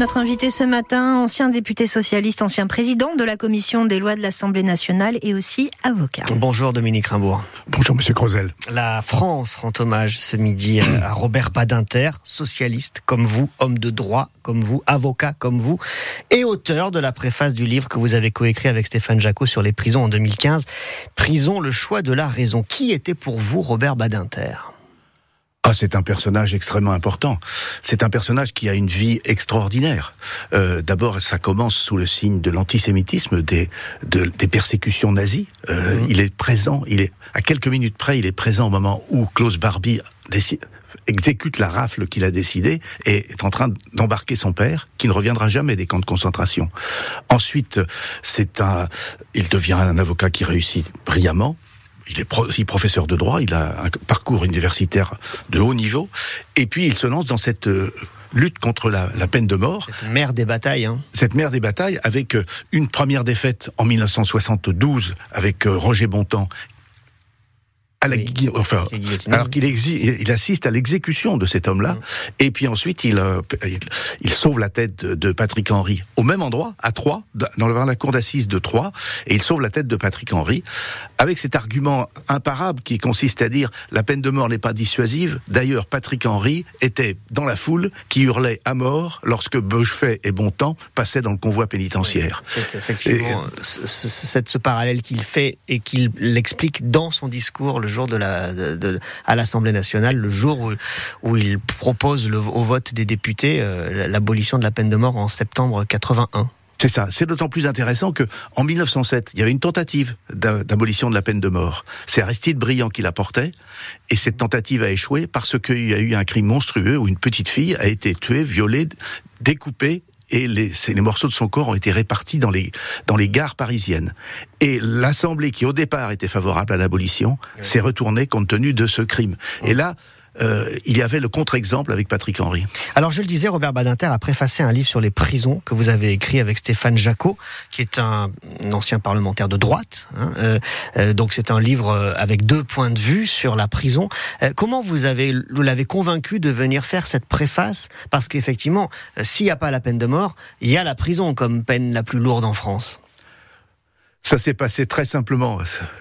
Notre invité ce matin, ancien député socialiste, ancien président de la commission des lois de l'Assemblée nationale et aussi avocat. Bonjour Dominique Rimbourg. Bonjour Monsieur Crozel. La France rend hommage ce midi à Robert Badinter, socialiste comme vous, homme de droit comme vous, avocat comme vous, et auteur de la préface du livre que vous avez coécrit avec Stéphane Jacot sur les prisons en 2015. Prison, le choix de la raison. Qui était pour vous Robert Badinter? Ah, c'est un personnage extrêmement important. C'est un personnage qui a une vie extraordinaire. Euh, D'abord, ça commence sous le signe de l'antisémitisme, des, de, des persécutions nazies. Euh, mmh. Il est présent, il est à quelques minutes près, il est présent au moment où Klaus Barbie exécute la rafle qu'il a décidée et est en train d'embarquer son père, qui ne reviendra jamais des camps de concentration. Ensuite, c'est un, il devient un avocat qui réussit brillamment il est aussi professeur de droit, il a un parcours universitaire de haut niveau, et puis il se lance dans cette euh, lutte contre la, la, peine de mort. Cette mère des batailles. Hein. Cette mère des batailles, avec euh, une première défaite en 1972 avec euh, Roger Bontemps, à la, oui, enfin, alors qu'il il assiste à l'exécution de cet homme-là, mmh. et puis ensuite il, euh, il, il, sauve la tête de, de, Patrick Henry au même endroit, à Troyes, dans la cour d'assises de Troyes, et il sauve la tête de Patrick Henry avec cet argument imparable qui consiste à dire la peine de mort n'est pas dissuasive. D'ailleurs, Patrick Henry était dans la foule qui hurlait à mort lorsque Beuchefait et Bontemps passaient dans le convoi pénitentiaire. Oui, c'est effectivement et, ce, ce, ce, ce, parallèle qu'il fait et qu'il l'explique dans son discours le jour de à l'Assemblée nationale, le jour où, il propose au vote des députés euh, l'abolition de la peine de mort en septembre 81. C'est ça. C'est d'autant plus intéressant que en 1907, il y avait une tentative d'abolition de la peine de mort. C'est Aristide Briand qui la portait, et cette tentative a échoué parce qu'il y a eu un crime monstrueux où une petite fille a été tuée, violée, découpée et les, les, morceaux de son corps ont été répartis dans les, dans les gares parisiennes. Et l'Assemblée, qui au départ était favorable à l'abolition, oui. s'est retournée compte tenu de ce crime. Oui. Et là, euh, il y avait le contre-exemple avec Patrick Henry. Alors je le disais, Robert Badinter a préfacé un livre sur les prisons que vous avez écrit avec Stéphane Jacot, qui est un, ancien parlementaire de droite. Hein, euh, euh, donc c'est un livre euh, avec deux points de vue sur la prison. Euh, comment vous vous l'avez convaincu de venir faire cette préface? Parce qu'effectivement, s'il n'y a pas la peine de mort, il y a la prison comme peine la plus lourde en France. Ça s'est passé très simplement.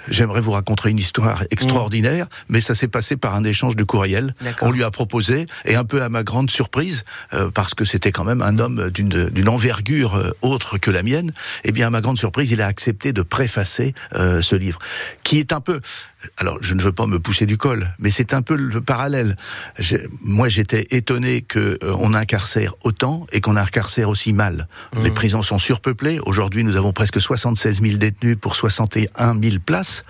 J'aimerais vous raconter une histoire extraordinaire, mmh. mais ça s'est passé par un échange de courriel. On lui a proposé, et un peu à ma grande surprise, euh, parce que c'était quand même un homme d'une envergure euh, autre que la mienne, eh bien à ma grande surprise, il a accepté de préfacer euh, ce livre, qui est un peu alors je ne veux pas me pousser du col, mais c'est un peu le parallèle. Moi, j'étais étonné que euh, on incarcère autant et qu'on incarcère aussi mal. Mmh. Les prisons sont surpeuplées. Aujourd'hui, nous avons presque 76 000 détenus pour 61 000 places.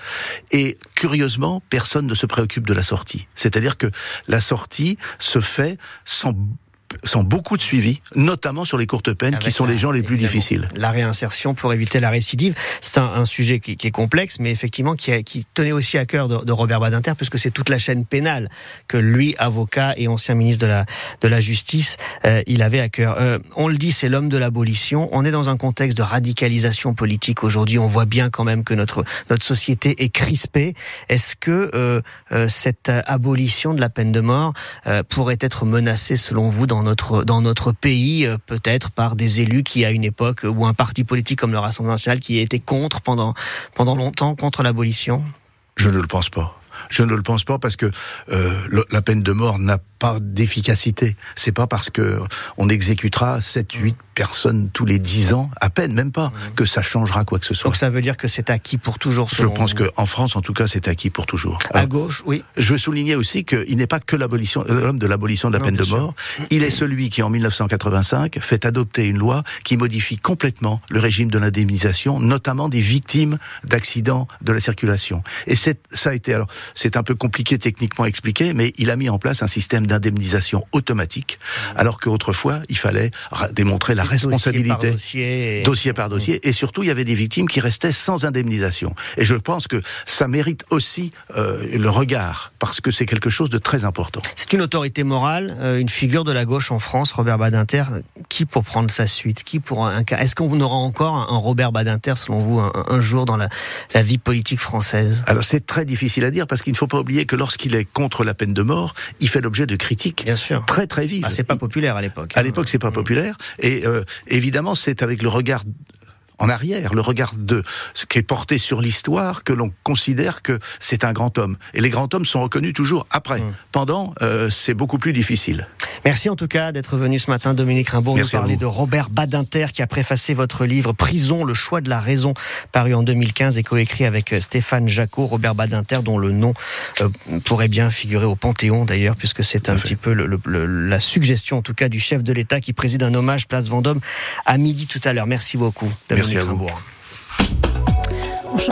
Et curieusement, personne ne se préoccupe de la sortie. C'est-à-dire que la sortie se fait sans sans beaucoup de suivi, notamment sur les courtes peines, Avec qui sont la, les gens les plus difficiles. La réinsertion pour éviter la récidive, c'est un, un, sujet qui, qui, est complexe, mais effectivement qui, a, qui tenait aussi à cœur de, de Robert Badinter, puisque c'est toute la chaîne pénale que lui, avocat et ancien ministre de la, de la Justice, euh, il avait à cœur. Euh, on le dit, c'est l'homme de l'abolition. On est dans un contexte de radicalisation politique aujourd'hui. On voit bien quand même que notre, notre société est crispée. Est-ce que euh, cette abolition de la peine de mort pourrait être menacée, selon vous, dans notre, dans notre pays, euh, peut-être par des élus qui, à une époque, ou un parti politique comme le Rassemblement national, qui était contre pendant, pendant longtemps, contre l'abolition? Je ne le pense pas. Je ne le pense pas parce que euh, la peine de mort n'a pas d'efficacité. C'est pas parce que on exécutera 7, 8 personnes tous les 10 ans, à peine, même pas, mmh. que ça changera quoi que ce soit. Donc ça veut dire que c'est acquis pour toujours. Je pense qu'en France, en tout cas, c'est acquis pour toujours. Alors, à gauche, oui. Je veux souligner aussi qu'il n'est pas que l'abolition, l'homme de l'abolition de la non, peine de mort. Il est celui qui, en 1985, fait adopter une loi qui modifie complètement le régime de l'indemnisation, notamment des victimes d'accidents de la circulation. Et ça a été, alors, c'est un peu compliqué techniquement à expliquer, mais il a mis en place un système d'indemnisation automatique, mmh. alors qu'autrefois, il fallait démontrer la responsabilité. Dossier par dossier. Et... dossier, par dossier. Mmh. Et surtout, il y avait des victimes qui restaient sans indemnisation. Et je pense que ça mérite aussi euh, le regard, parce que c'est quelque chose de très important. C'est une autorité morale, euh, une figure de la gauche en France, Robert Badinter. Qui pour prendre sa suite Qui pour un cas? Est-ce qu'on aura encore un, Robert Badinter, selon vous, un, un jour dans la, la, vie politique française? Alors c'est très difficile à dire, parce qu'il ne faut pas oublier que lorsqu'il est contre la peine de mort, il fait l'objet de critique Bien sûr. très très vive. Ah, c'est pas populaire à l'époque. À l'époque, c'est pas mm. populaire. Et euh, évidemment, c'est avec le regard en arrière, le regard de ce qui est porté sur l'histoire, que l'on considère que c'est un grand homme. Et les grands hommes sont reconnus toujours après. Mmh. Pendant, euh, c'est beaucoup plus difficile. Merci en tout cas d'être venu ce matin, Dominique Rimbaud, nous parler de Robert Badinter qui a préfacé votre livre Prison, le choix de la raison, paru en 2015 et coécrit avec euh, Stéphane Jacot. Robert Badinter, dont le nom euh, pourrait bien figurer au Panthéon d'ailleurs, puisque c'est un petit peu la suggestion en tout cas du chef de l'État qui préside un hommage place Vendôme à midi tout à l'heure. Merci beaucoup. Merci à vous.